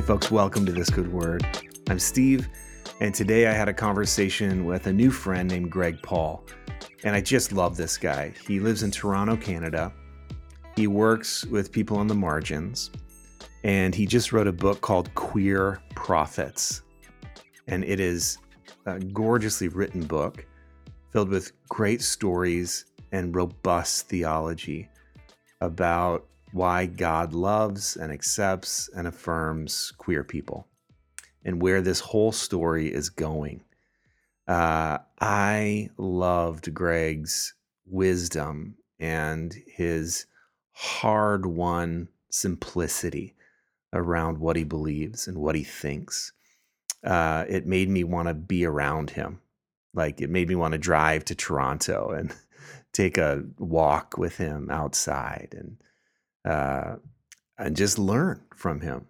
Hey, folks, welcome to This Good Word. I'm Steve, and today I had a conversation with a new friend named Greg Paul. And I just love this guy. He lives in Toronto, Canada. He works with people on the margins, and he just wrote a book called Queer Prophets. And it is a gorgeously written book filled with great stories and robust theology about why God loves and accepts and affirms queer people and where this whole story is going. Uh, I loved Greg's wisdom and his hard won simplicity around what he believes and what he thinks. Uh, it made me want to be around him. Like it made me want to drive to Toronto and take a walk with him outside and uh, and just learn from him.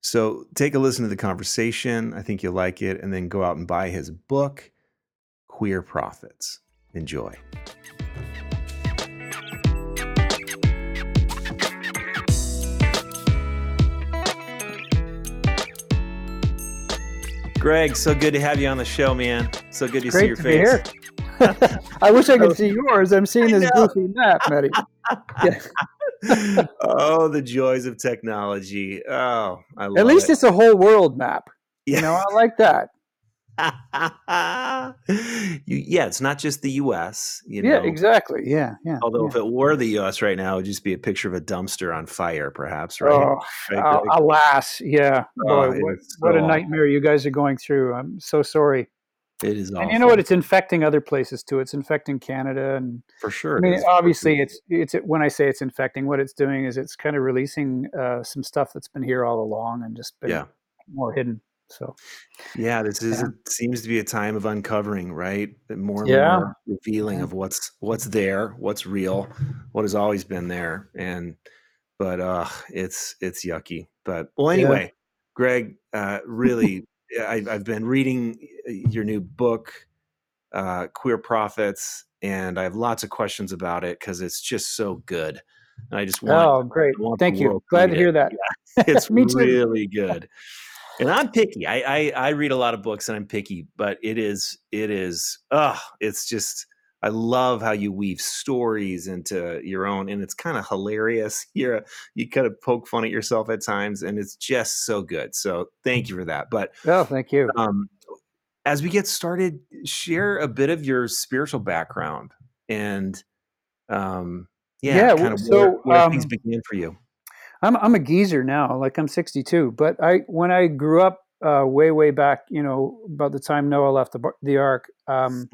So take a listen to the conversation. I think you'll like it, and then go out and buy his book, Queer Prophets. Enjoy. Greg, so good to have you on the show, man. So good to Great see your to face. Be here. I wish I could see yours. I'm seeing this goofy map, Matty. Yeah. Oh, the joys of technology. Oh, I love At least it. it's a whole world map. Yeah. You know, I like that. you, yeah, it's not just the U.S. You yeah, know, exactly. Yeah, yeah. although yeah. if it were the U.S. right now, it would just be a picture of a dumpster on fire, perhaps. Right? Oh, Right, uh, alas, yeah. Oh, Boy, what, is what a so nightmare you guys are going through. I'm so sorry. It is awful. And you know what? It's infecting other places too. It's infecting Canada, and for sure. I mean, is. obviously, it's it's when I say it's infecting, what it's doing is it's kind of releasing uh, some stuff that's been here all along and just been Yeah. more hidden. So Yeah, this is Yeah. it seems to be a time of uncovering, right? More and Yeah. more revealing of what's what's there, what's real, what has always been there. And but uh it's it's yucky. But well anyway, Greg, uh really I've been reading your new book, uh Queer Prophets, and I have lots of questions about it because it's just so good. And I just want oh, great! Want Thank you. Glad to hear it. that. it's Me too. really good and i'm picky I, I i read a lot of books and i'm picky but it is it is uh it's just i love how you weave stories into your own and it's kind of hilarious you're you kind of poke fun at yourself at times and it's just so good so thank you for that but Oh, thank you. um as we get started share a bit of your spiritual background and um yeah, Yeah, kind of where, so, where things um, began for you I'm I'm a geezer now. Like I'm 62, but I when I grew up uh, way way back, you know, about the time Noah left the the ark, um,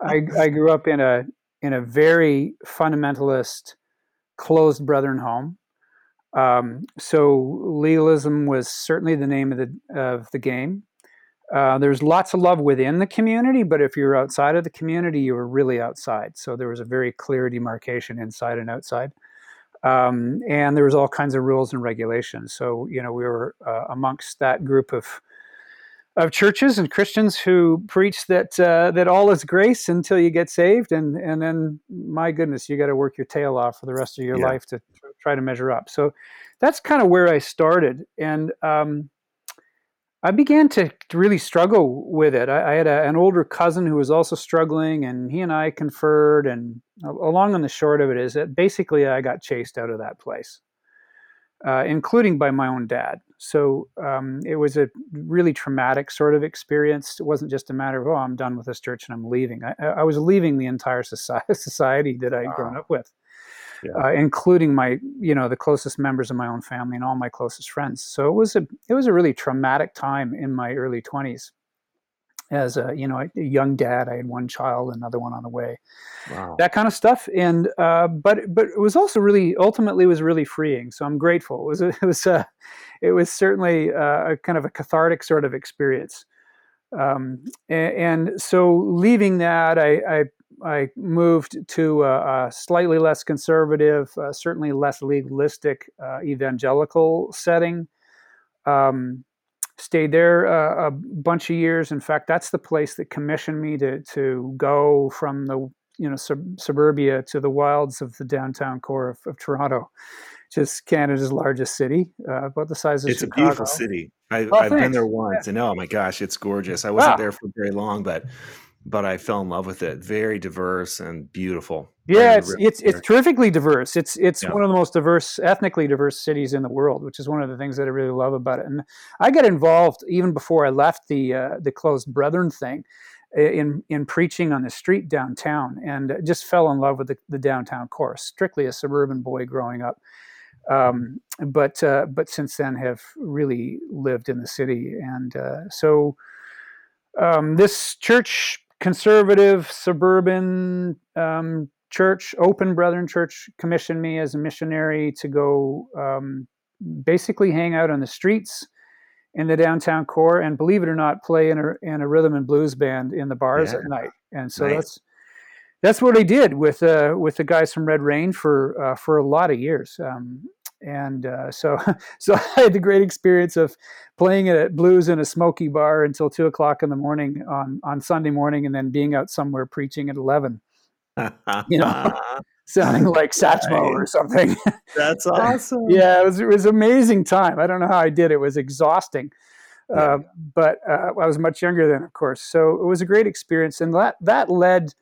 I I grew up in a in a very fundamentalist, closed brethren home. Um, so legalism was certainly the name of the of the game. Uh, there's lots of love within the community, but if you're outside of the community, you were really outside. So there was a very clear demarcation inside and outside um, and there was all kinds of rules and regulations. So you know we were uh, amongst that group of of churches and Christians who preach that uh, that all is grace until you get saved, and and then my goodness, you got to work your tail off for the rest of your Yeah. life to try to measure up. So that's kind of where I started, and um, I began to, really struggle with it. I, I had a, an older cousin who was also struggling, and he and I conferred. And along on the short of it is that basically I got chased out of that place, uh, including by my own dad. So um, it was a really traumatic sort of experience. It wasn't just a matter of oh, I'm done with this church and I'm leaving. I, I was leaving the entire society, society that I'd grown up with. Uh, including my you know the closest members of my own family and all my closest friends. So it was a it was a really traumatic time in my early 20s as a you know a young dad i had one child another one on the way wow. that kind of stuff. And uh, but but it was also really ultimately was really freeing. So i'm grateful. It was a, it was a, it was certainly uh, a kind of a cathartic sort of experience. Um, and, and so leaving that I, I I moved to a, a slightly less conservative, uh, certainly less legalistic uh, evangelical setting. Um, stayed there uh, a bunch of years. In fact, that's the place that commissioned me to to go from the you know sub- suburbia to the wilds of the downtown core of, of Toronto. just Canada's largest city, uh, about the size of it's Chicago. a beautiful city. I've, Oh, I've been there once, Yeah. and oh my gosh, it's gorgeous. I wasn't Wow. there for very long, but but I fell in love with it. Very diverse and beautiful. Yeah, it's it's it's terrifically diverse. It's it's Yeah. one of the most diverse, ethnically diverse cities in the world, which is one of the things that I really love about it. And I got involved even before I left the uh, the closed brethren thing in in preaching on the street downtown, and just fell in love with the, the downtown core. Strictly a suburban boy growing up, um, but uh, but since then have really lived in the city, and uh, so um, this church, conservative, suburban um, church, open brethren church, commissioned me as a missionary to go um, basically hang out on the streets in the downtown core and believe it or not, play in a, in a rhythm and blues band in the bars Yeah. at night. And so Nice. that's that's what I did with uh, with the guys from Red Rain for uh, for a lot of years. Um, and uh, so so I had the great experience of playing at blues in a smoky bar until two o'clock in the morning on on Sunday morning, and then being out somewhere preaching at eleven, you know. sounding like Satchmo or something. That's awesome. yeah, it was it was an amazing time. I don't know how I did it. It was exhausting. Yeah. Uh, but uh, I was much younger then, of course. So it was a great experience, and that that led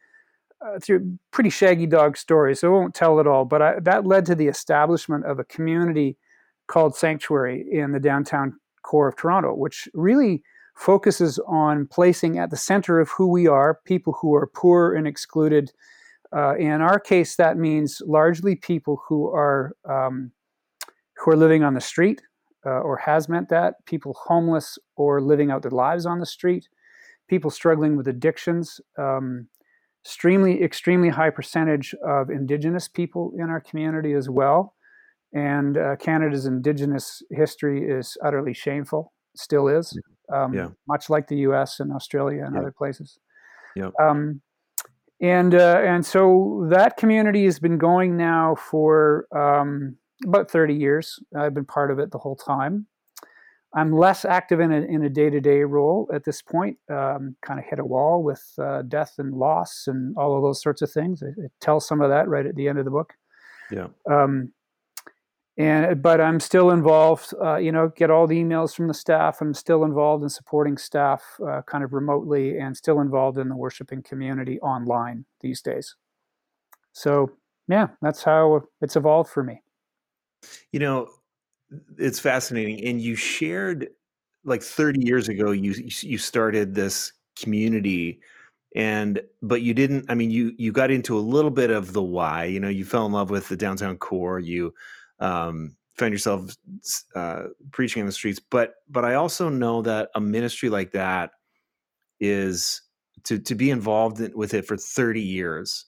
uh, through pretty shaggy dog story. So I won't tell it all, but I, that led to the establishment of a community called Sanctuary in the downtown core of Toronto, which really focuses on placing at the center of who we are people who are poor and excluded. Uh, in our case, that means largely people who are um, who are living on the street, uh, or has meant that people homeless or living out their lives on the street, people struggling with addictions. Um, extremely, extremely high percentage of Indigenous people in our community as well. And uh, Canada's Indigenous history is utterly shameful, still is, um, Yeah. much like the U.S. and Australia and Yeah. other places. Yep. Um, and uh, and so that community has been going now for um, about 30 years. I've been part of it the whole time. I'm less active in a, in a day-to-day role at this point. Um, kind of hit a wall with uh, death and loss and all of those sorts of things. It, I tell some of that right at the end of the book. Yeah. Um, and but I'm still involved. Uh, you know, get all the emails from the staff. I'm still involved in supporting staff, uh, kind of remotely, and still involved in the worshiping community online these days. So yeah, that's how it's evolved for me. You know, it's fascinating. And you shared like 30 years ago, you you started this community and but you didn't i mean you you got into a little bit of the why you know you fell in love with the downtown core you um found yourself uh preaching in the streets but but i also know that a ministry like that is to to be involved in, with it for 30 years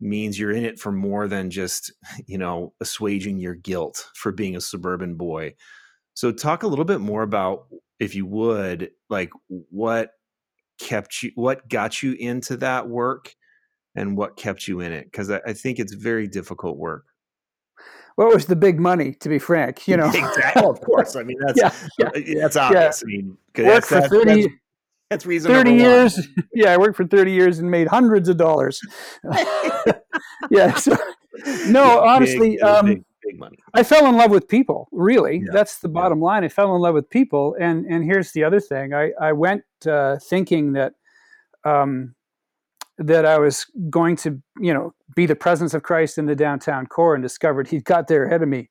means you're in it for more than just you know assuaging your guilt for being a suburban boy. So talk a little bit more about if you would like what kept you what got you into that work and what kept you in it? Because I, I think it's very difficult work. What was the big money, to be frank? You know, exactly of course i mean that's yeah, uh, that's obvious i mean work that's, for that's, 30, that's, that's reason 30 one. years. Yeah, I worked for 30 years and made hundreds of dollars. yeah. So, no, Yeah, honestly, big, um, big, big money I fell in love with people. Really, Yeah, that's the yeah. bottom line. I fell in love with people, and and here's the other thing. I I went uh, thinking that um, that I was going to you know be the presence of Christ in the downtown core, and discovered he'd got there ahead of me,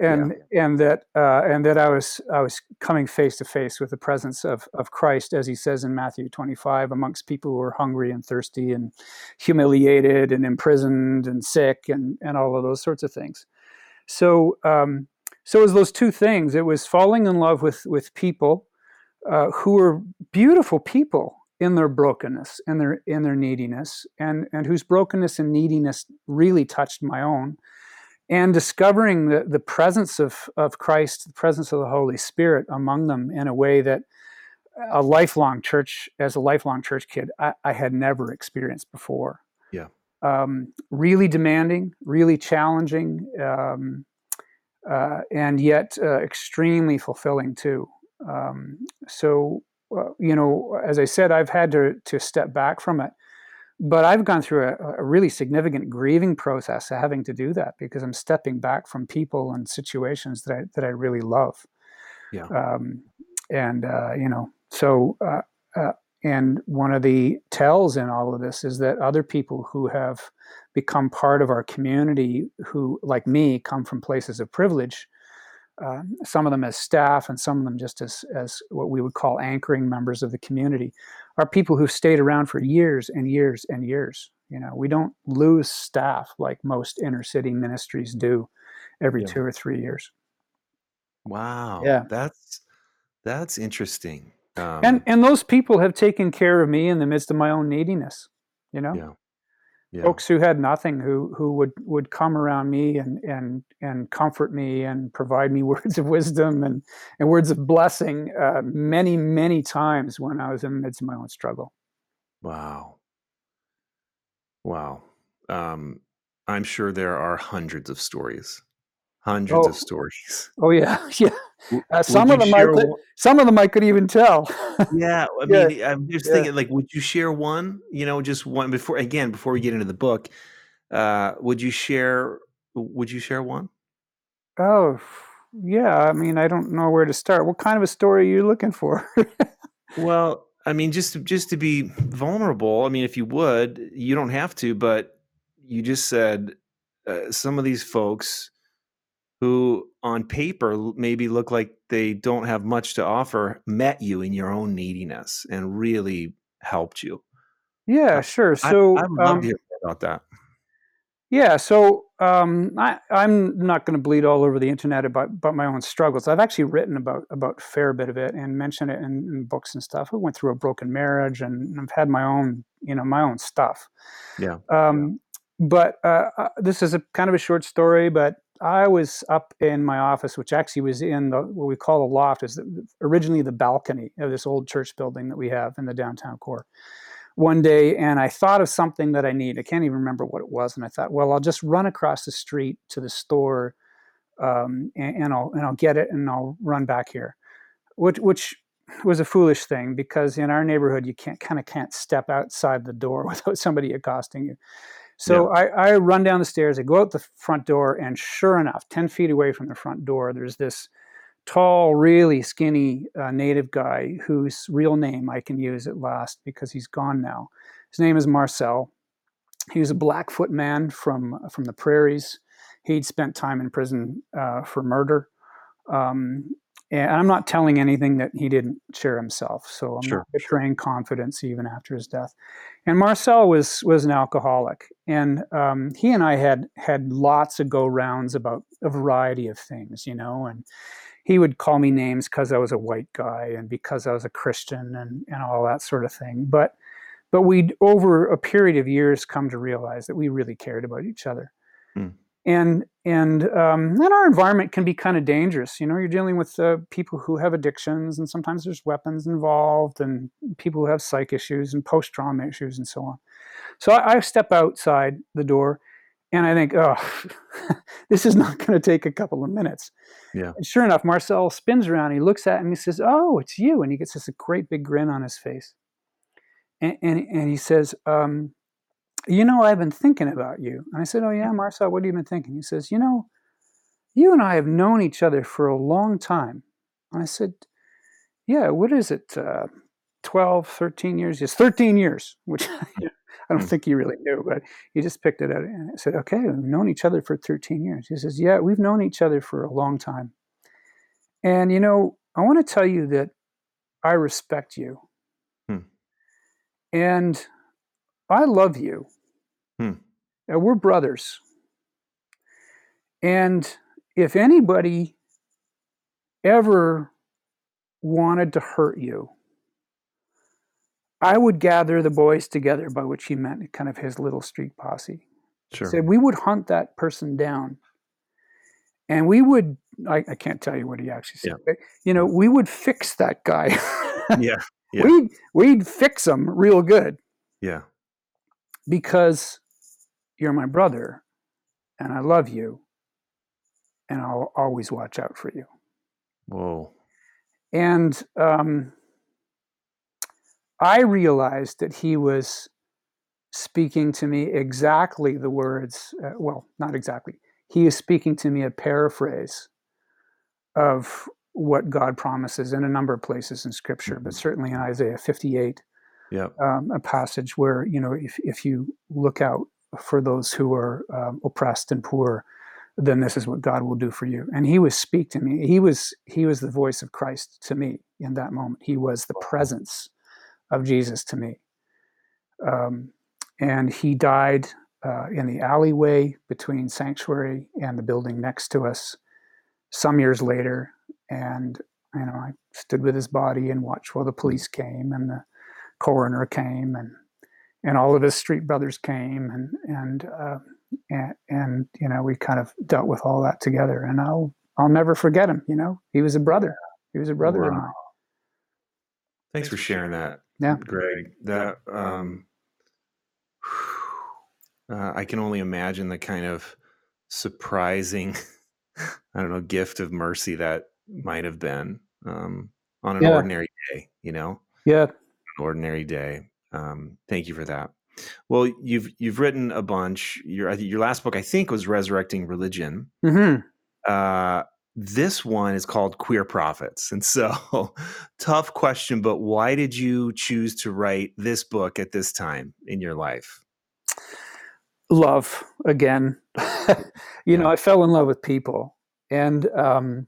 and and that uh, and that I was I was coming face to face with the presence of of Christ, as He says in Matthew 25, amongst people who are hungry and thirsty and humiliated and imprisoned and sick and and all of those sorts of things. So, um, so it was those two things. It was falling in love with with people uh, who were beautiful people in their brokenness and their in their neediness, and and whose brokenness and neediness really touched my own. And discovering the, the presence of, of Christ, the presence of the Holy Spirit among them in a way that a lifelong church, as a lifelong church kid, I, I had never experienced before. Um, really demanding, really challenging, um, uh, and yet uh, extremely fulfilling too. Um, so, uh, you know, as I said, I've had to to step back from it, but I've gone through a, a, really significant grieving process of having to do that because I'm stepping back from people and situations that I that I really love. Yeah. Um, and uh, you know, so uh, uh, and one of the tells in all of this is that other people who have become part of our community, who like me come from places of privilege, uh, some of them as staff and some of them just as, as what we would call anchoring members of the community, are people who've stayed around for years and years and years. You know, we don't lose staff like most inner city ministries do every yeah. two or three years. Wow. Yeah. That's that's interesting. Um, and and those people have taken care of me in the midst of my own neediness. You know. Yeah yeah. folks who had nothing who who would would come around me and and and comfort me and provide me words of wisdom and and words of blessing uh, many many times when I was in the midst of my own struggle. Wow. Wow. Um, I'm sure there are hundreds of stories, hundreds oh. of stories. Oh yeah, yeah. Uh, some of them I could, one? some of them I could even tell. yeah, I mean, yeah. I'm just yeah. thinking, like, would you share one? You know, just one before again before we get into the book. Uh, would you share? Would you share one? Oh, yeah. I mean, I don't know where to start. What kind of a story are you looking for? well, I mean, just to, just to be vulnerable. I mean, if you would, you don't have to, but you just said uh, some of these folks who on paper maybe look like they don't have much to offer met you in your own neediness and really helped you. Yeah, sure. So I, I love um, to hear about that. Yeah, so um, I, am not going to bleed all over the internet about, about my own struggles. I've actually written about about a fair bit of it and mentioned it in, in books and stuff. I went through a broken marriage and I've had my own, you know, my own stuff. Yeah. Um, but uh, uh, this is a kind of a short story, but I was up in my office, which actually was in the what we call a loft, is originally the balcony of this old church building that we have in the downtown core. One day, and I thought of something that I need. I can't even remember what it was, and I thought, well, I'll just run across the street to the store, um, and, and, I'll and I'll get it, and I'll run back here, which which was a foolish thing because in our neighborhood you can't kind of can't step outside the door without somebody accosting you. So yeah. I, I run down the stairs, I go out the front door, and sure enough, 10 feet away from the front door, there's this tall, really skinny uh, native guy whose real name I can use at last because he's gone now. His name is Marcel. He was a Blackfoot man from from the prairies. He'd spent time in prison uh, for murder. Um, and I'm not telling anything that he didn't share himself. So I'm sure, not betraying confidence even after his death. And Marcel was was an alcoholic, and um, he and I had had lots of go rounds about a variety of things, you know. And he would call me names because I was a white guy and because I was a Christian and and all that sort of thing. But but we'd over a period of years come to realize that we really cared about each other. Mm and and um, and our environment can be kind of dangerous. You know, you're dealing with uh, people who have addictions, and sometimes there's weapons involved, and people who have psych issues and post trauma issues, and so on. So I, I, step outside the door, and I think, oh, this is not going to take a couple of minutes. Yeah. And sure enough, Marcel spins around, he looks at me, he says, "Oh, it's you," and he gets this great big grin on his face, and and, and he says. Um, you know, I've been thinking about you. And I said, Oh, yeah, Marcel, what have you been thinking? He says, You know, you and I have known each other for a long time. And I said, Yeah, what is it? Uh, 12, 13 years? Yes, 13 years, which I don't hmm. think he really knew, but he just picked it out. And I said, Okay, we've known each other for 13 years. He says, Yeah, we've known each other for a long time. And, you know, I want to tell you that I respect you. Hmm. And I love you. Hmm. we're brothers. And if anybody ever wanted to hurt you, I would gather the boys together, by which he meant kind of his little street posse. Sure. Said we would hunt that person down. And we would, I, I can't tell you what he actually said, yeah. but, you know, we would fix that guy. yeah. yeah. We'd, we'd fix him real good. Yeah because you're my brother and I love you and I'll always watch out for you. Whoa. And um, I realized that he was speaking to me exactly the words, uh, well, not exactly. He is speaking to me a paraphrase of what God promises in a number of places in Scripture, but mm-hmm. certainly in Isaiah 58, yeah. Um, a passage where, you know, if, if you look out for those who are um, oppressed and poor, then this is what God will do for you. And he was speak to me. He was he was the voice of Christ to me in that moment. He was the presence of Jesus to me. Um, and he died uh, in the alleyway between sanctuary and the building next to us some years later and you know i stood with his body and watched while the police came and the coroner came and and all of his street brothers came and and uh, and, and you know we kind of dealt with all that together and i'll i'll never forget him you know he was a brother he was a brother wow. of mine thanks for sharing that yeah greg that um uh, I can only imagine the kind of surprising, I don't know, gift of mercy that might have been um, on an yeah. ordinary day. You know, yeah, an ordinary day. Um, thank you for that. Well, you've you've written a bunch. Your your last book, I think, was Resurrecting Religion. Mm-hmm. Uh, this one is called Queer Prophets, and so tough question. But why did you choose to write this book at this time in your life? love again. you yeah. know, I fell in love with people, and um,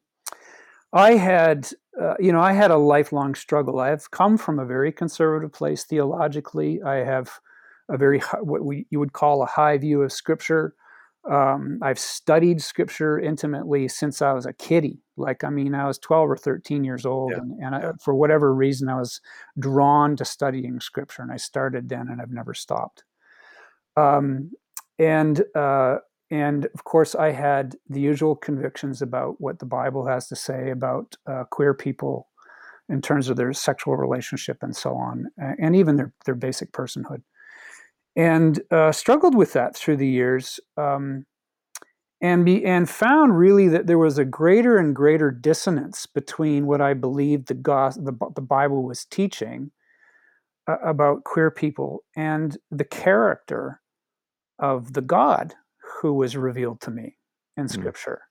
I had, uh, you know, I had a lifelong struggle. I've come from a very conservative place theologically. I have a very what we you would call a high view of Scripture. Um, I've studied Scripture intimately since I was a kiddie. Like, I mean, I was 12 or 13 years old, yeah. and, and I, for whatever reason, I was drawn to studying Scripture, and I started then, and I've never stopped. Um, and uh, and of course, I had the usual convictions about what the Bible has to say about uh, queer people in terms of their sexual relationship and so on, and even their their basic personhood, and uh, struggled with that through the years. Um, and be, and found really that there was a greater and greater dissonance between what I believed the, God, the, the Bible was teaching uh, about queer people and the character of the God who was revealed to me in hmm. Scripture. Mm.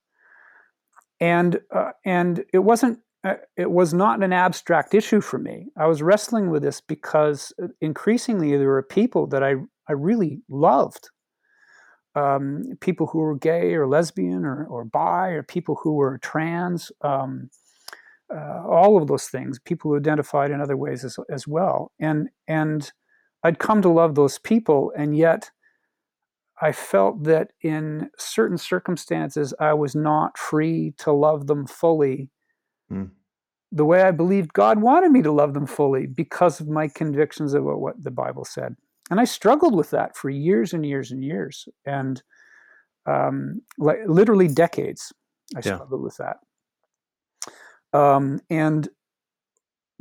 And uh, and it wasn't uh, it was not an abstract issue for me. I was wrestling with this because uh, increasingly there were people that I I really loved. Um, people who were gay or lesbian or, or bi or people who were trans, um, uh, all of those things, people who identified in other ways as, as well. And, and I'd come to love those people, and yet I felt that in certain circumstances, I was not free to love them fully mm. the way I believed God wanted me to love them fully because of my convictions about what the Bible said. And I struggled with that for years and years and years, and um, like literally decades. I yeah. struggled with that. Um, and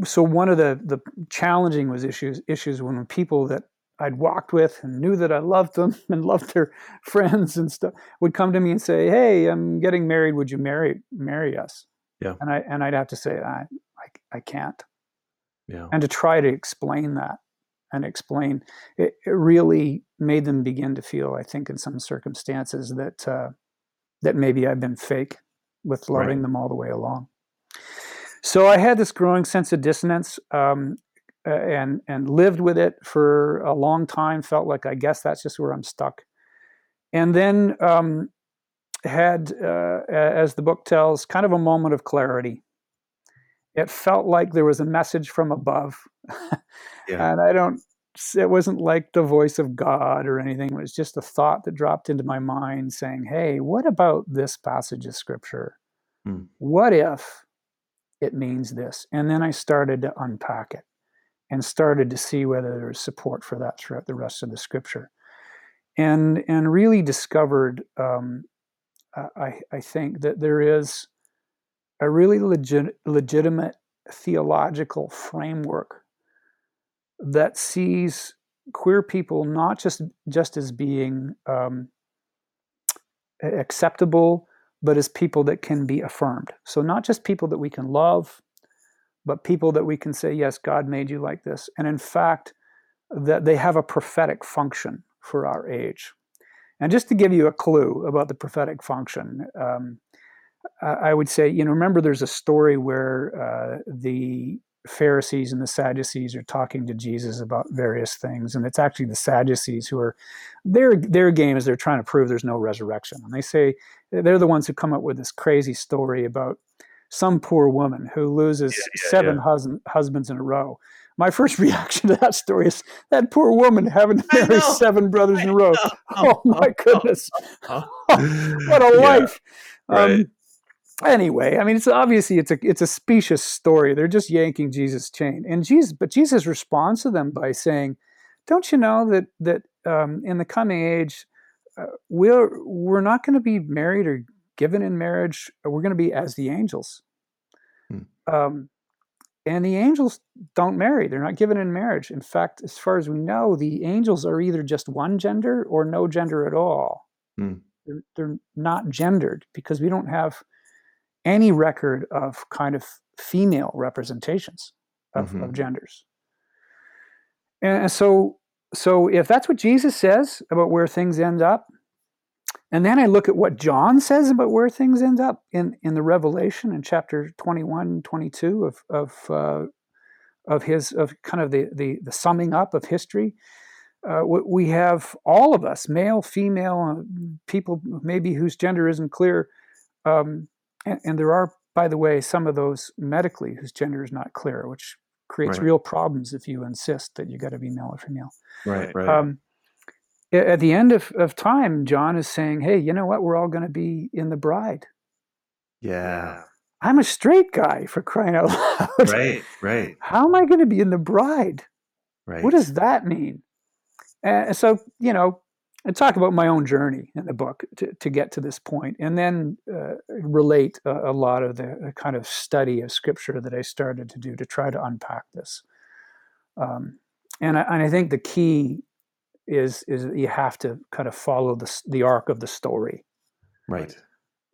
so one of the the challenging was issues issues when people that I'd walked with and knew that I loved them and loved their friends and stuff would come to me and say, "Hey, I'm getting married. Would you marry marry us?" Yeah. And I and I'd have to say, "I I, I can't." Yeah. And to try to explain that and explain it, it really made them begin to feel, I think, in some circumstances that uh, that maybe I've been fake with loving right. them all the way along. So I had this growing sense of dissonance. Um, and and lived with it for a long time. Felt like I guess that's just where I'm stuck. And then um, had, uh, as the book tells, kind of a moment of clarity. It felt like there was a message from above, yeah. and I don't. It wasn't like the voice of God or anything. It was just a thought that dropped into my mind, saying, "Hey, what about this passage of scripture? Hmm. What if?" it means this. And then I started to unpack it and started to see whether there was support for that throughout the rest of the scripture. And, and really discovered, um, I, I think, that there is a really legit, legitimate theological framework that sees queer people not just just as being um, acceptable, but as people that can be affirmed. So not just people that we can love, but people that we can say, yes, God made you like this. And in fact, that they have a prophetic function for our age. And just to give you a clue about the prophetic function, um, I would say, you know, remember there's a story where uh, the Pharisees and the Sadducees are talking to Jesus about various things, and it's actually the Sadducees who are their their game is they're trying to prove there's no resurrection, and they say they're the ones who come up with this crazy story about some poor woman who loses yeah, yeah, seven yeah. Hus- husbands in a row. My first reaction to that story is that poor woman having to marry seven brothers I in a row. Oh my goodness, what a life! Right. Um, anyway, I mean, it's obviously it's a it's a specious story. They're just yanking Jesus' chain, and Jesus, but Jesus responds to them by saying, "Don't you know that that um, in the coming age, uh, we're we're not going to be married or given in marriage. We're going to be as the angels." Hmm. Um, and the angels don't marry; they're not given in marriage. In fact, as far as we know, the angels are either just one gender or no gender at all. Hmm. They're, they're not gendered because we don't have any record of kind of female representations of, mm-hmm. of genders. And so, so if that's what Jesus says about where things end up, and then I look at what John says about where things end up in, in the Revelation in chapter 21, 22 of, of, uh, of his, of kind of the, the, the summing up of history. Uh, we have all of us, male, female, uh, people maybe whose gender isn't clear, um, and, and, there are, by the way, some of those medically whose gender is not clear, which creates right. real problems if you insist that you got to be male or female. Right, right. Um, at the end of, of time, John is saying, hey, you know what? We're all going to be in the bride. Yeah. I'm a straight guy for crying out loud. Right, right. How am I going to be in the bride? Right. What does that mean? And so, you know, I talk about my own journey in the book to, to get to this point, and then uh, relate a, a, lot of the kind of study of scripture that I started to do to try to unpack this. Um, and, I, and I think the key is is you have to kind of follow the the arc of the story. Right.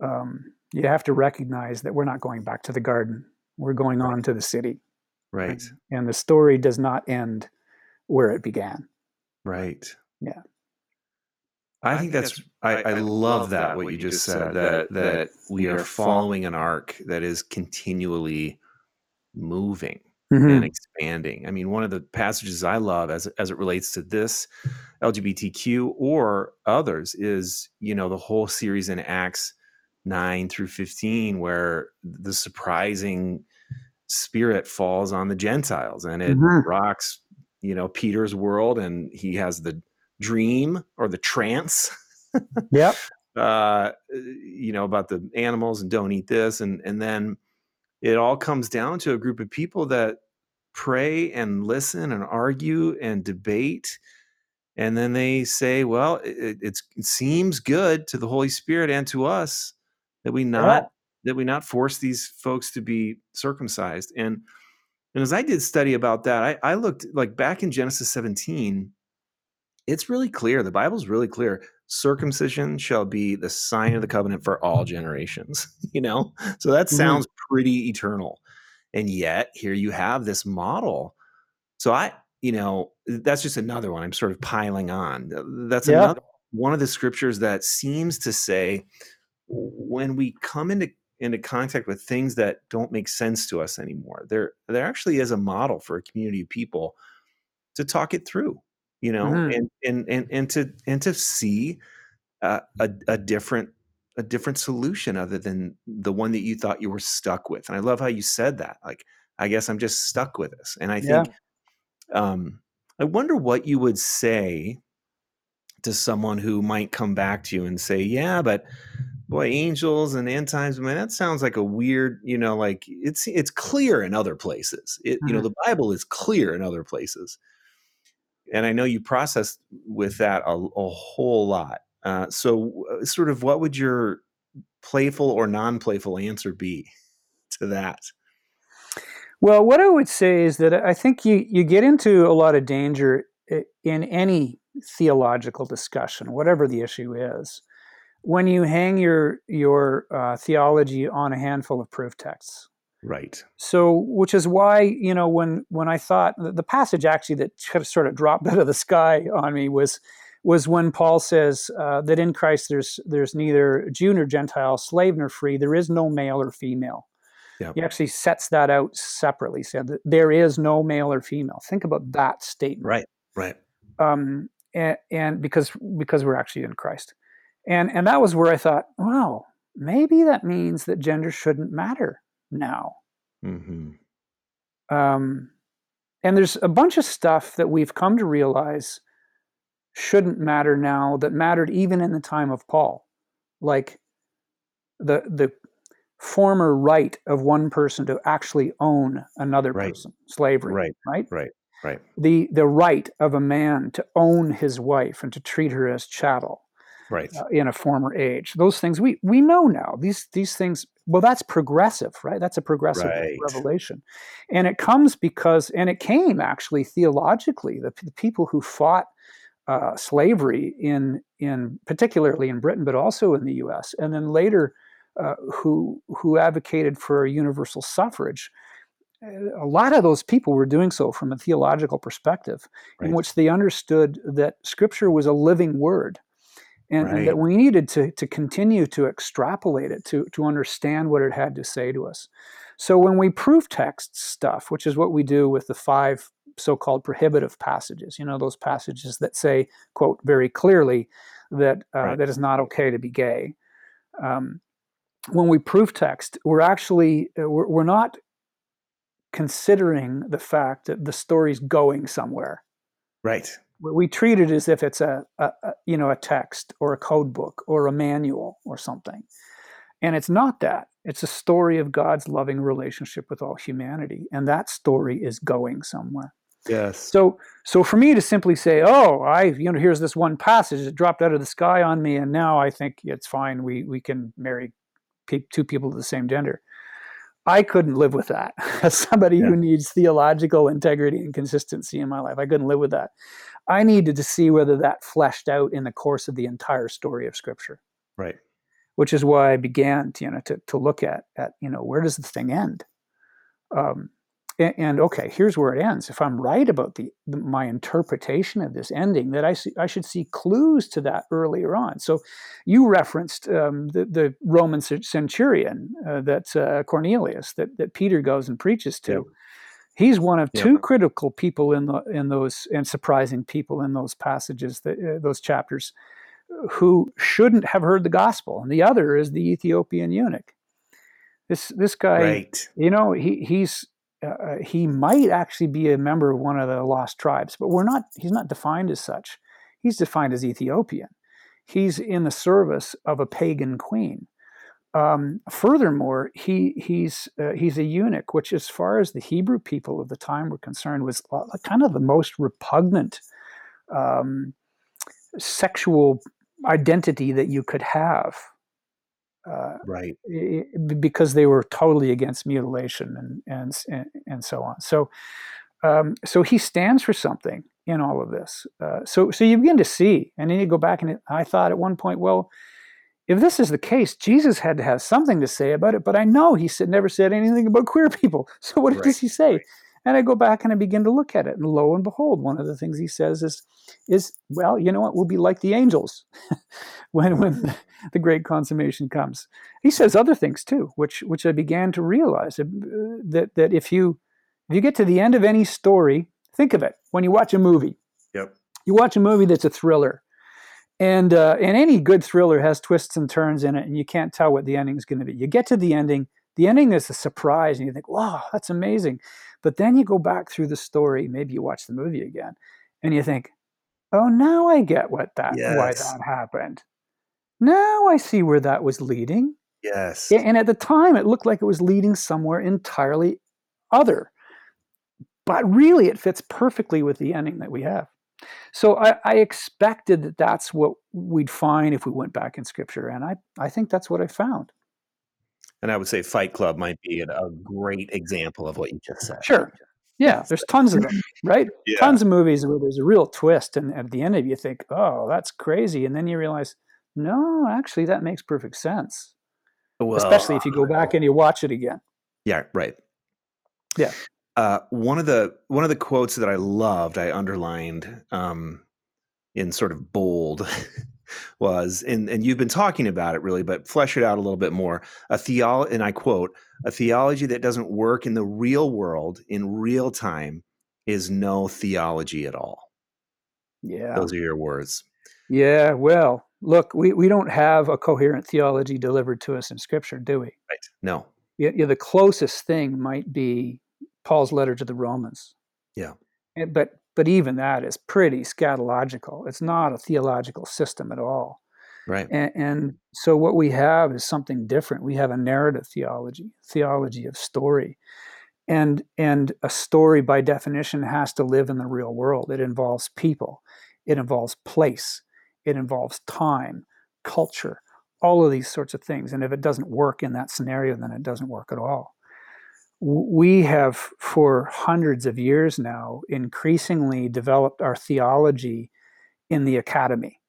Um, you have to recognize that we're not going back to the garden; we're going on to the city. Right. And, and the story does not end where it began. Right. Yeah. I, think that's I, I love that what you just said that that we are following an arc that is continually moving mm-hmm. and expanding. I mean, one of the passages I love as as it relates to this LGBTQ or others is you know the whole series in Acts nine through fifteen where the surprising spirit falls on the Gentiles and it mm-hmm. rocks you know Peter's world and he has the dream or the trance. yep. Uh, you know about the animals and don't eat this, and and then it all comes down to a group of people that pray and listen and argue and debate and then they say well it, it seems good to the holy spirit and to us that we not that we not force these folks to be circumcised and and as i did study about that i, I looked like back in genesis 17 it's really clear. The Bible's really clear. Circumcision shall be the sign of the covenant for all generations. You know, so that mm-hmm. sounds mm-hmm. pretty eternal. And yet, here you have this model. So I, you know, that's just another one. I'm sort of piling on. That's yeah. another one of the scriptures that seems to say when we come into into contact with things that don't make sense to us anymore, there there actually is a model for a community of people to talk it through you know, mm-hmm. and, and and and to and to see uh, a a different a different solution other than the one that you thought you were stuck with. And I love how you said that. Like, I guess I'm just stuck with this. And I think, yeah. um, I wonder what you would say to someone who might come back to you and say, "Yeah, but boy, angels and end times, man, that sounds like a weird, you know, like it's it's clear in other places. It, mm-hmm. you know, mm-hmm. the Bible is clear in other places." And I know you processed with that a, a whole lot. Uh, so, uh, sort of, what would your playful or non-playful answer be to that? Well, what I would say is that I think you you get into a lot of danger in any theological discussion, whatever the issue is, when you hang your your uh, theology on a handful of proof texts. Right. So, which is why you know when when I thought the passage actually that sort of dropped out of the sky on me was was when Paul says uh, that in Christ there's there's neither Jew nor Gentile, slave nor free, there is no male or female. Yep. He actually sets that out separately. Said that there is no male or female. Think about that statement. Right. Right. Um, and, and because because we're actually in Christ, and and that was where I thought, wow, maybe that means that gender shouldn't matter now. Mm-hmm. Um, and there's a bunch of stuff that we've come to realize shouldn't matter now that mattered even in the time of Paul, like the the former right of one person to actually own another right. person, slavery, right, right, right, right. The the right of a man to own his wife and to treat her as chattel, right, uh, in a former age. Those things we we know now. These these things. Well, that's progressive, right? That's a progressive right. revelation, and it comes because, and it came actually theologically. The, the people who fought uh, slavery in in particularly in Britain, but also in the U.S. and then later uh, who who advocated for universal suffrage. A lot of those people were doing so from a theological perspective, right. in which they understood that Scripture was a living word, and, right. and, that we needed to to continue to extrapolate it to to understand what it had to say to us. So when we proof text stuff, which is what we do with the five so-called prohibitive passages, you know, those passages that say, quote, very clearly that uh, right. that is not okay to be gay. Um, when we proof text, we're actually uh, we're, we're not considering the fact that the story's going somewhere. Right. We treat it as if it's a, a, a you know a text or a code book or a manual or something, and it's not that. It's a story of God's loving relationship with all humanity, and that story is going somewhere. Yes. So so for me to simply say, "Oh, I you know here's this one passage that dropped out of the sky on me, and now I think it's fine. We we can marry pe- two people of the same gender." I couldn't live with that. As somebody yeah. who needs theological integrity and consistency in my life, I couldn't live with that. I needed to see whether that fleshed out in the course of the entire story of Scripture. Right. Which is why I began, to, you know, to to look at at you know where does the thing end. Um, and, and, okay, here's where it ends. If I'm right about the, my interpretation of this ending, that I see, I should see clues to that earlier on. So, you referenced um, the, the Roman centurion uh, that's uh, Cornelius that that Peter goes and preaches to. He's one of two critical people in the in those and surprising people in those passages, that, uh, those chapters, who shouldn't have heard the gospel, and the other is the Ethiopian eunuch. This this guy, right. you know, he he's uh, uh, he might actually be a member of one of the lost tribes, but we're not. He's not defined as such. He's defined as Ethiopian. He's in the service of a pagan queen. Um, furthermore, he he's uh, he's a eunuch, which, as far as the Hebrew people of the time were concerned, was kind of the most repugnant um, sexual identity that you could have uh, right because they were totally against mutilation and and and so on so um, so he stands for something in all of this uh, so so you begin to see and then you go back and i thought at one point well if this is the case jesus had to have something to say about it but i know he said never said anything about queer people so what right. does he say right. And i go back and i begin to look at it and lo and behold one of the things he says is is well you know what we'll be like the angels when when the great consummation comes. He says other things too, which which I began to realize uh, that that if you if you get to the end of any story, think of it when you watch a movie. Yep. You watch a movie that's a thriller, and uh, and any good thriller has twists and turns in it, and you can't tell what the ending is going to be. You get to the ending, the ending is a surprise, and you think, "Wow, that's amazing," but then you go back through the story. Maybe you watch the movie again, and you think, "Oh, now I get what that yes. why that happened." Now I see where that was leading. Yes. And at the time, it looked like it was leading somewhere entirely other. But really, it fits perfectly with the ending that we have. So I, I, expected that that's what we'd find if we went back in scripture. And I, I think that's what I found. And I would say Fight Club might be a great example of what you just said. Sure. Yeah, there's tons of them, right? Yeah. Tons of movies where there's a real twist, and at the end of it, you think, "Oh, that's crazy," and then you realize, no, actually, that makes perfect sense. Well, Especially if you go back and you watch it again. Yeah, right. Yeah. Uh, one of the one of the quotes that I loved, I underlined um, in sort of bold, was, and and you've been talking about it really, but flesh it out a little bit more. A theology, and I quote, a theology that doesn't work in the real world in real time is no theology at all. Yeah. Those are your words. Yeah. Well, look, we, we don't have a coherent theology delivered to us in Scripture, do we? Right. No. Yeah, yeah, the closest thing might be Paul's letter to the Romans. Yeah. But but even that is pretty eschatological. It's not a theological system at all. Right. And, and so what we have is something different. We have a narrative theology, theology of story. And and a story by definition has to live in the real world. It involves people. It involves place. It involves time, culture, all of these sorts of things. And if it doesn't work in that scenario, then it doesn't work at all. We have, for hundreds of years now, increasingly developed our theology in the academy,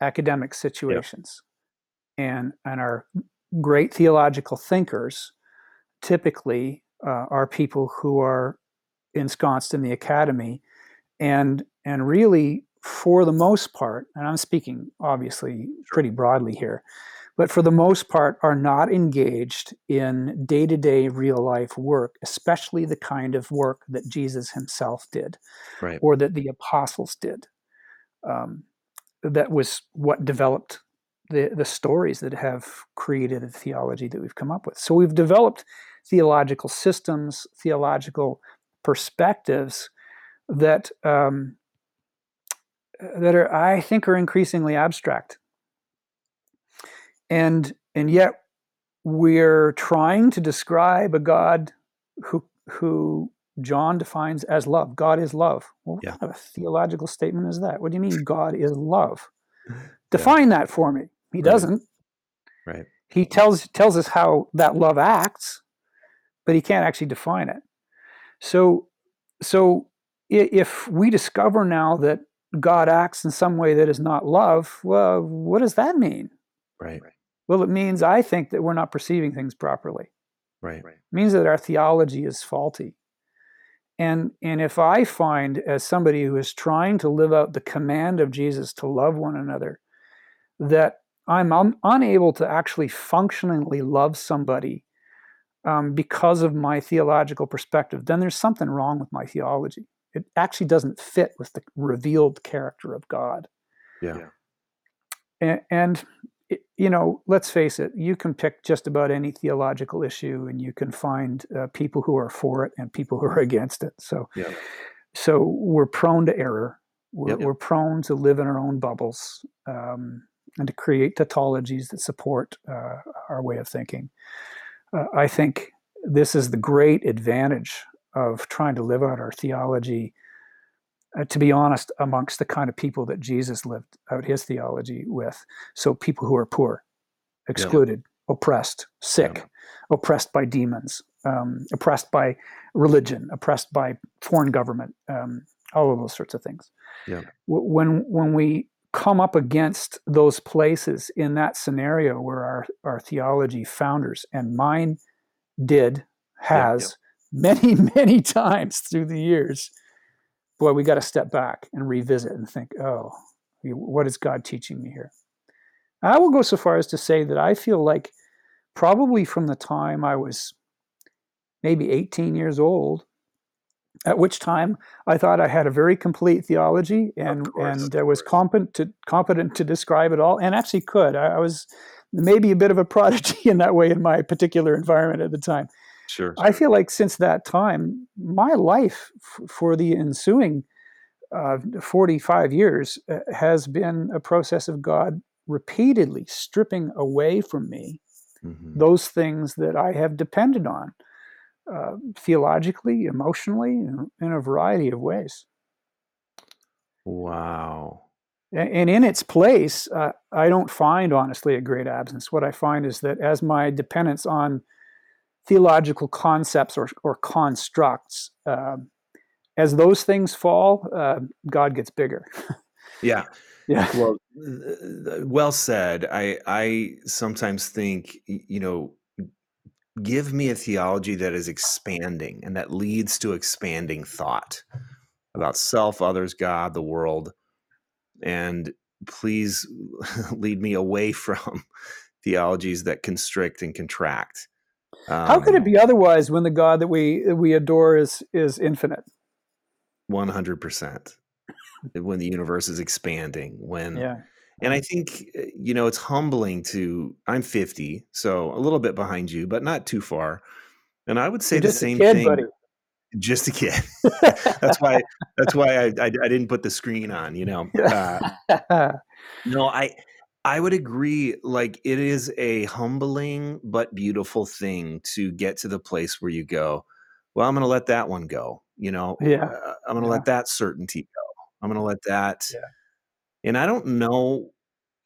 academic situations. And, and our great theological thinkers typically uh, are people who are ensconced in the academy. And and really for the most part, and I'm speaking obviously pretty broadly here, but for the most part are not engaged in day to day real life work, especially the kind of work that Jesus himself did right. or that the apostles did. Um, that was what developed the, the stories that have created the theology that we've come up with. So we've developed theological systems, theological perspectives that um, that are I think are increasingly abstract. And and yet we're trying to describe a God who who John defines as love. God is love. Well, what yeah. kind of a theological statement is that? What do you mean God is love? Define yeah. that for me. He right. doesn't. Right. He tells tells us how that love acts, but he can't actually define it. So so if we discover now that God acts in some way that is not love, well, what does that mean? Right. Well, it means I think that we're not perceiving things properly. Right. It means that our theology is faulty. And and if I find as somebody who is trying to live out the command of Jesus to love one another, that I'm un- unable to actually functionally love somebody um, because of my theological perspective, then there's something wrong with my theology it actually doesn't fit with the revealed character of God. Yeah. And, and it, you know, let's face it, you can pick just about any theological issue and you can find uh, people who are for it and people who are against it. So, yeah. so we're prone to error. We're, Yep. we're prone to live in our own bubbles um, and to create tautologies that support uh, our way of thinking. Uh, I think this is the great advantage of trying to live out our theology, uh, to be honest, amongst the kind of people that Jesus lived out his theology with. So people who are poor, excluded, oppressed, sick, Yeah. oppressed by demons, um, oppressed by religion, oppressed by foreign government, um, all of those sorts of things. Yeah. When when we come up against those places in that scenario where our, our theology founders and mine did Yeah, has many many times through the years boy we got to step back and revisit and think oh what is god teaching me here? I will go so far as to say that i feel like probably from the time i was maybe 18 years old at which time i thought i had a very complete theology and course, and uh, was competent to competent to describe it all and actually could. I, I was maybe a bit of a prodigy in that way in my particular environment at the time Sure. I feel like since that time, my life f- for the ensuing uh, 45 years uh, has been a process of God repeatedly stripping away from me Mhm. those things that I have depended on uh, theologically, emotionally, in, in a variety of ways. Wow. A- And in its place, uh, I don't find, honestly, a great absence. What I find is that as my dependence on theological concepts or, or constructs, um as those things fall, uh, God gets bigger. Yeah. Yeah. Well, well said. I I sometimes think you know give me a theology that is expanding and that leads to expanding thought about self, others, God, the world. And please lead me away from theologies that constrict and contract. Um, How could it um, be otherwise when the God that we we adore is is infinite? One hundred percent. When the universe is expanding, when yeah. And I think, eh, you know, it's humbling to, I'm 50, so a little bit behind you, but not too far. And I would say the same kid, thing. Buddy. Just a kid. that's why. That's why I, I, I didn't put the screen on. You know. Uh, no, I I would agree. Like it is a humbling but beautiful thing to get to the place where you go. Well, I'm going to let that one go. You know. Yeah. Uh, I'm going to yeah. let that certainty go. I'm going to let that. Yeah and I don't know,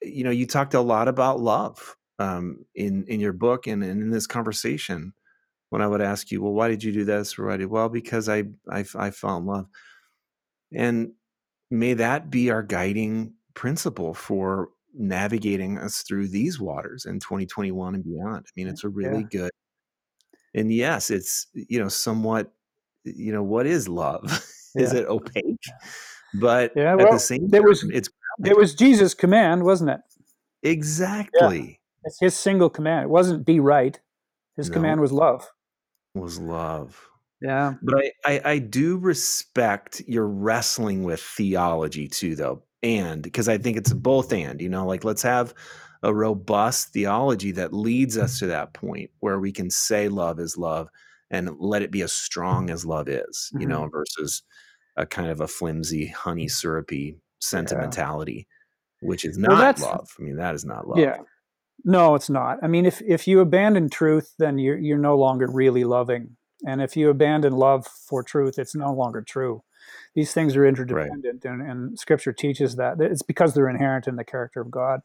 you know, you talked a lot about love um, in in your book and, and in this conversation. When I would ask you, well, why did you do this? Or why did well because I I, I fell in love, and may that be our guiding principle for navigating us through these waters in 2021 and beyond. I mean, it's a really yeah. good, and yes, it's you know somewhat, you know, what is love? is it opaque? But yeah, well, at the same time, was, it's it was Jesus' command, wasn't it? Exactly. Yeah. It's his single command. It wasn't be right. His no, command was love. Was love. Yeah. But I, I, I do respect your wrestling with theology too, though. And because I think it's both and, you know, like let's have a robust theology that leads us to that point where we can say love is love and let it be as strong as love is, you mm-hmm. know, versus a kind of a flimsy, honey syrupy sentimentality, yeah. which is not well, love. I mean, that is not love. Yeah. No, it's not. I mean, if if you abandon truth, then you're you're no longer really loving. And if you abandon love for truth, it's no longer true. These things are interdependent, right. and, and Scripture teaches that it's because they're inherent in the character of God.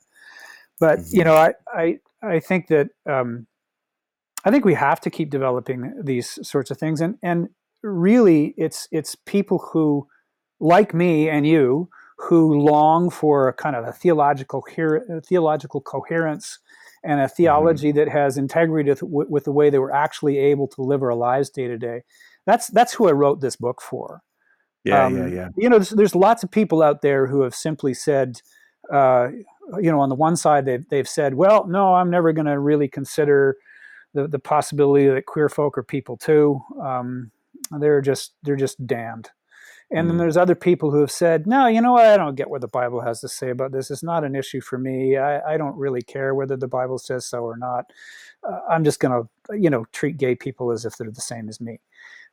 But mm-hmm. you know, I I I think that um, I think we have to keep developing these sorts of things, and and really, it's it's people who, like me and you, who long for a kind of a theological theological coherence and a mm-hmm. theology mm-hmm. that has integrity with, with, the way they were actually able to live our lives day to day. That's that's who I wrote this book for. Yeah, um, yeah, yeah. You know, there's, there's, lots of people out there who have simply said, uh, you know, on the one side they've they've said, well, no, I'm never going to really consider the the possibility that queer folk are people too. Um, they're just they're just damned. And mm. then there's other people who have said, no, you know what? I don't get what the Bible has to say about this. It's not an issue for me. I, I don't really care whether the Bible says so or not. Uh, I'm just going to, you know, treat gay people as if they're the same as me.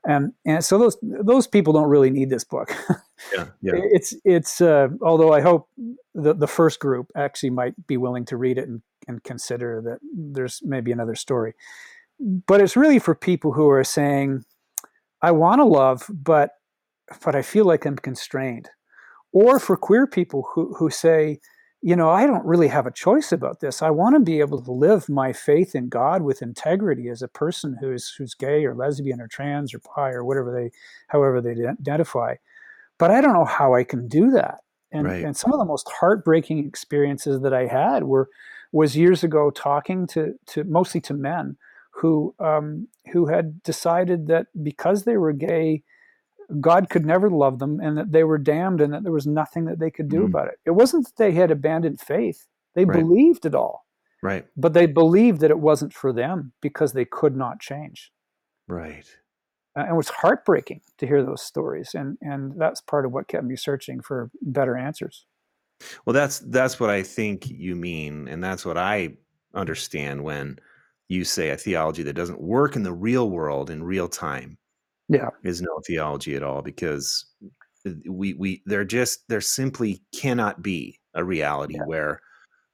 And, and so those those people don't really need this book. yeah, yeah. It's it's uh, although I hope the the first group actually might be willing to read it and, and consider that there's maybe another story. But it's really for people who are saying, I want to love, but but I feel like I'm constrained. Or for queer people who, who say, you know, I don't really have a choice about this. I want to be able to live my faith in God with integrity as a person who's who's gay or lesbian or trans or bi or whatever they, however they identify. But I don't know how I can do that. And, right. and some of the most heartbreaking experiences that I had were was years ago talking to to mostly to men who um, who had decided that because they were gay, God could never love them and that they were damned and that there was nothing that they could do mm. about it. It wasn't that they had abandoned faith, they right. believed it all. Right. But they believed that it wasn't for them because they could not change. Right. Uh, and it was heartbreaking to hear those stories. And, and that's part of what kept me searching for better answers. Well, that's that's what I think you mean, and that's what I understand when you say a theology that doesn't work in the real world in real time yeah. is no theology at all because we we there just there simply cannot be a reality yeah. where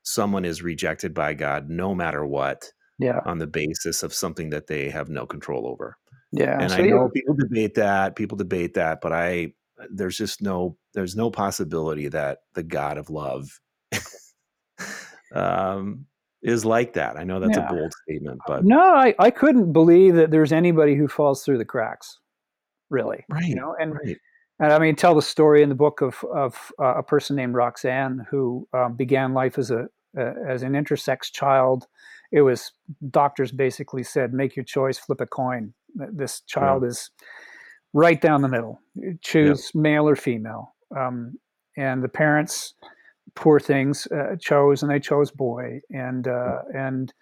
someone is rejected by God no matter what yeah. on the basis of something that they have no control over. Yeah and so I know people debate that people debate that but I there's just no there's no possibility that the God of love um is like that. I know that's yeah. a bold statement, but no, I, I couldn't believe that there's anybody who falls through the cracks really. Right. You know, and right. and I mean, tell the story in the book of of uh, a person named Roxanne who um, began life as a uh, as an intersex child, it was doctors basically said, make your choice, flip a coin. This child yeah. is right down the middle. Choose yeah. male or female. Um, and the parents, poor things, uh, chose, and they chose boy. And uh, and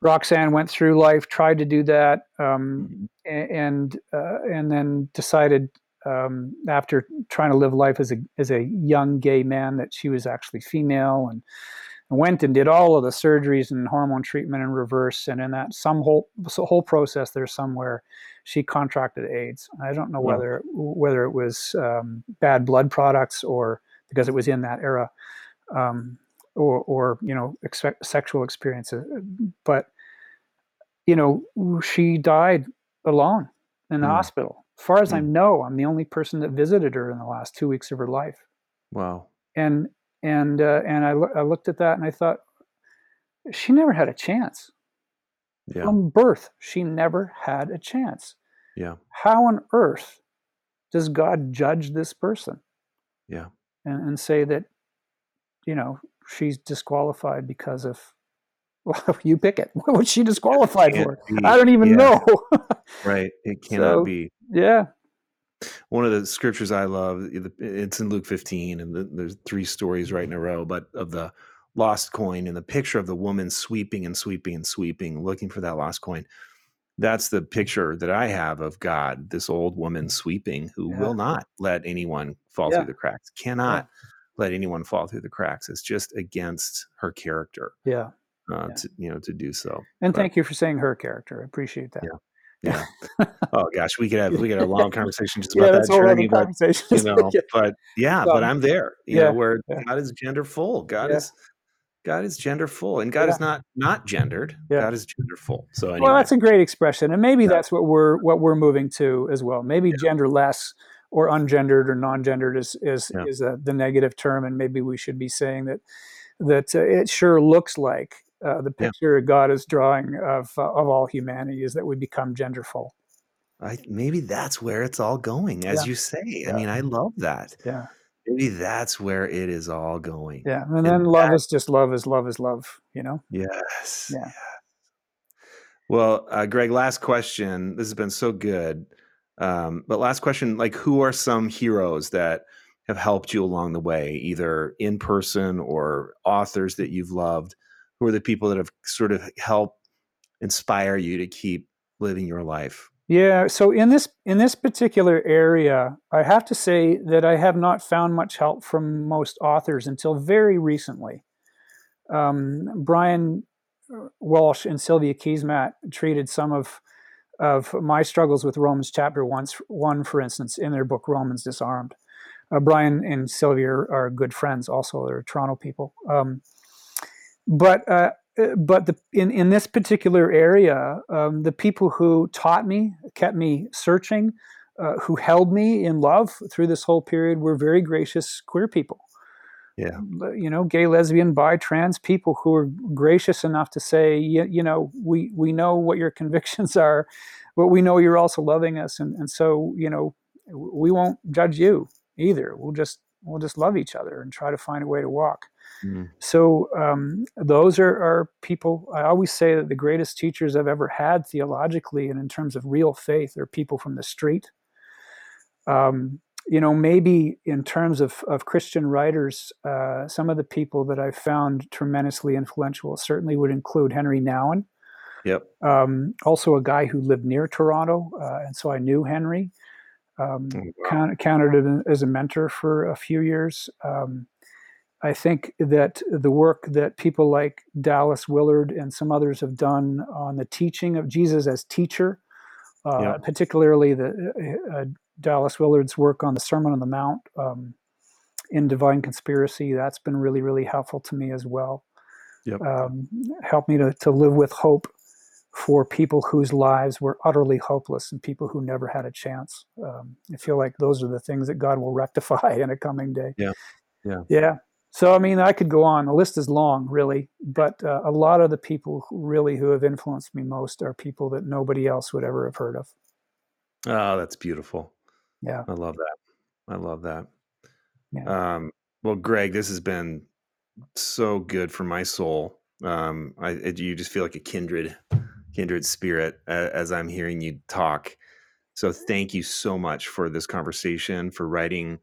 Roxanne went through life, tried to do that, um, mm-hmm. and uh, and then decided um, after trying to live life as a as a young gay man that she was actually female and went and did all of the surgeries and hormone treatment in reverse and in that some whole whole process there somewhere she contracted AIDS. I don't know whether whether it was um, bad blood products or because it was in that era, um, or or you know ex- sexual experiences. But you know she died alone in the mm. hospital. As far as mm. I know, I'm the only person that visited her in the last two weeks of her life. Wow. And and uh, and I, lo- I looked at that and I thought she never had a chance yeah. from birth she never had a chance yeah how on earth does god judge this person yeah and, and say that you know she's disqualified because of well, you pick it. What was she disqualified for? Be. I don't even yeah. know. right. It cannot so, be. Yeah one of the scriptures I love, it's in Luke 15, and there's three stories right in a row, but of the lost coin and the picture of the woman sweeping and sweeping and sweeping, looking for that lost coin. That's the picture that I have of God, this old woman sweeping who yeah. will not let anyone fall yeah. through the cracks, cannot yeah. let anyone fall through the cracks. It's just against her character. Yeah. Uh, to you know to do so. And but, thank you for saying her character. I appreciate that. Yeah. Oh gosh, we could have we could have a long conversation just about yeah, that journey, but you know, yeah. but yeah, but I'm there. You yeah, know, where God is gender full. God is God is genderful, and God is not not gendered. God is genderful. So anyway. well, that's a great expression, and maybe that's what we're what we're moving to as well. Maybe genderless or ungendered or non-gendered is is is a, the negative term, and maybe we should be saying that that uh, it sure looks like uh, the picture yeah. God is drawing of uh, of all humanity is that we become genderful. I, maybe that's where it's all going, as yeah. you say. Yeah. I mean, I love that. Yeah. Maybe that's where it is all going. Yeah. And, and then love is just love is love is love, you know? Yes. Yeah. Well, uh, Greg, last question. This has been so good. Um, but last question like, who are some heroes that have helped you along the way, either in person or authors that you've loved? who are the people that have sort of helped inspire you to keep living your life? Yeah, so in this in this particular area, I have to say that I have not found much help from most authors until very recently. Um, Brian uh, Walsh and Sylvia Keesmaat treated some of of my struggles with Romans chapter one, one for instance, in their book Romans Disarmed. Uh, Brian and Sylvia are, good friends, also they're Toronto people. Um, but uh, but the, in in this particular area, um, the people who taught me, kept me searching, uh, who held me in love through this whole period, were very gracious queer people. Yeah, you know, gay, lesbian, bi, trans people who were gracious enough to say, you, you know, we we know what your convictions are, but we know you're also loving us, and and so you know, we won't judge you either. We'll just we'll just love each other and try to find a way to walk. Mm. So um, those are, are people. I always say that the greatest teachers I've ever had theologically and in terms of real faith are people from the street. Um, you know, maybe in terms of, of Christian writers, uh, some of the people that I've found tremendously influential certainly would include Henri Nouwen. Yep. Um, also, a guy who lived near Toronto, uh, and so I knew Henri. Um, oh, wow. counted as a mentor for a few years. Um, I think that the work that people like Dallas Willard and some others have done on the teaching of Jesus as teacher, uh, yeah. particularly the uh, uh, Dallas Willard's work on the Sermon on the Mount um, in Divine Conspiracy, that's been really, really helpful to me as well. Yep. Um, helped me to, to live with hope for people whose lives were utterly hopeless and people who never had a chance. Um, I feel like those are the things that God will rectify in a coming day. Yeah. Yeah. Yeah. So, I mean, I could go on. The list is long, really, but uh, a lot of the people who really who have influenced me most are people that nobody else would ever have heard of. Oh, that's beautiful. Yeah. I love that. I love that. Yeah. Um, well, Greg, this has been so good for my soul. Um, I, you just feel like a kindred, kindred spirit uh, as I'm hearing you talk. So thank you so much for this conversation, for writing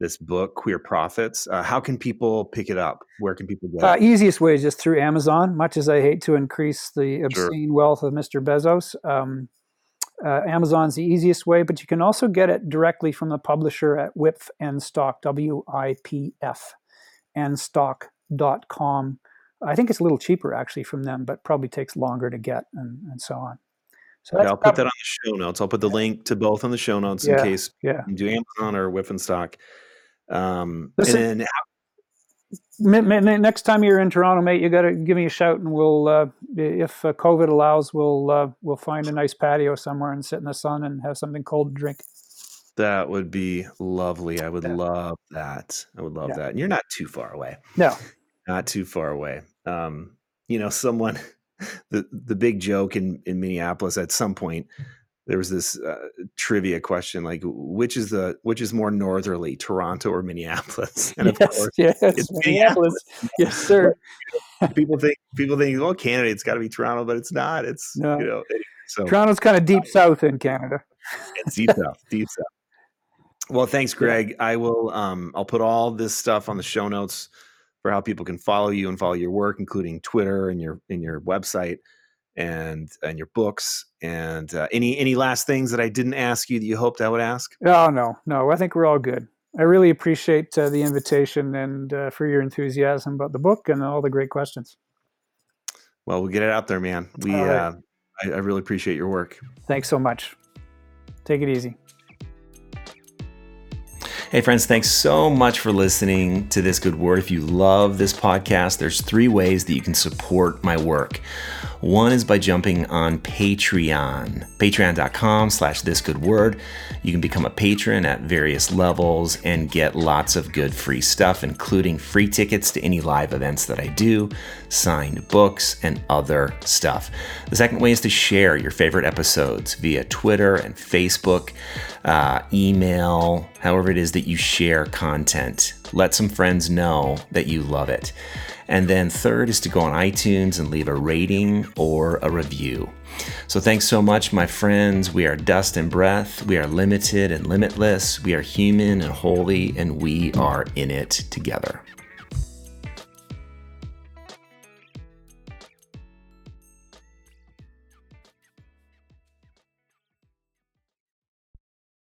this book, Queer Prophets. Uh, how can people pick it up? Where can people go? Uh, easiest way is just through Amazon. Much as I hate to increase the obscene sure. wealth of Mr. Bezos, um, uh, Amazon's the easiest way, but you can also get it directly from the publisher at Wipf and Stock, W I P F, and stock.com. I think it's a little cheaper actually from them, but probably takes longer to get and, and so on. So yeah, I'll put that on the show notes. I'll put the link to both on the show notes yeah, in case yeah. you do Amazon or Wipf and Stock. Um, Listen, and then next time you're in Toronto, mate, you got to give me a shout, and we'll, uh, if uh, COVID allows, we'll uh, we'll find a nice patio somewhere and sit in the sun and have something cold to drink. That would be lovely. I would yeah. love that. I would love yeah. that. And you're not too far away. No, not too far away. Um, you know, someone the the big joke in in Minneapolis at some point there was this uh, trivia question like which is the which is more northerly toronto or minneapolis? And of yes, course yes, it's minneapolis. minneapolis. Yes sir. People think people think well canada it's got to be toronto but it's not. It's no. you know so toronto's kind of deep south in canada. It's deep south deep south. Well thanks greg. I will um i'll put all this stuff on the show notes for how people can follow you and follow your work including twitter and your in your website and and your books and uh, any any last things that I didn't ask you that you hoped I would ask? Oh no, no. I think we're all good. I really appreciate uh, the invitation and uh, for your enthusiasm about the book and all the great questions. Well, we'll get it out there, man. We right. Uh, I, I really appreciate your work. Thanks so much. Take it easy. Hey, friends, thanks so much for listening to This Good Word. If you love this podcast, there's three ways that you can support my work. One is by jumping on Patreon, patreon.com slash this good word. You can become a patron at various levels and get lots of good free stuff, including free tickets to any live events that I do, signed books, and other stuff. The second way is to share your favorite episodes via Twitter and Facebook, uh, email, however it is that you share content. Let some friends know that you love it. And then third is to go on iTunes and leave a rating or a review. So thanks so much, my friends. We are dust and breath. We are limited and limitless. We are human and holy, and we are in it together.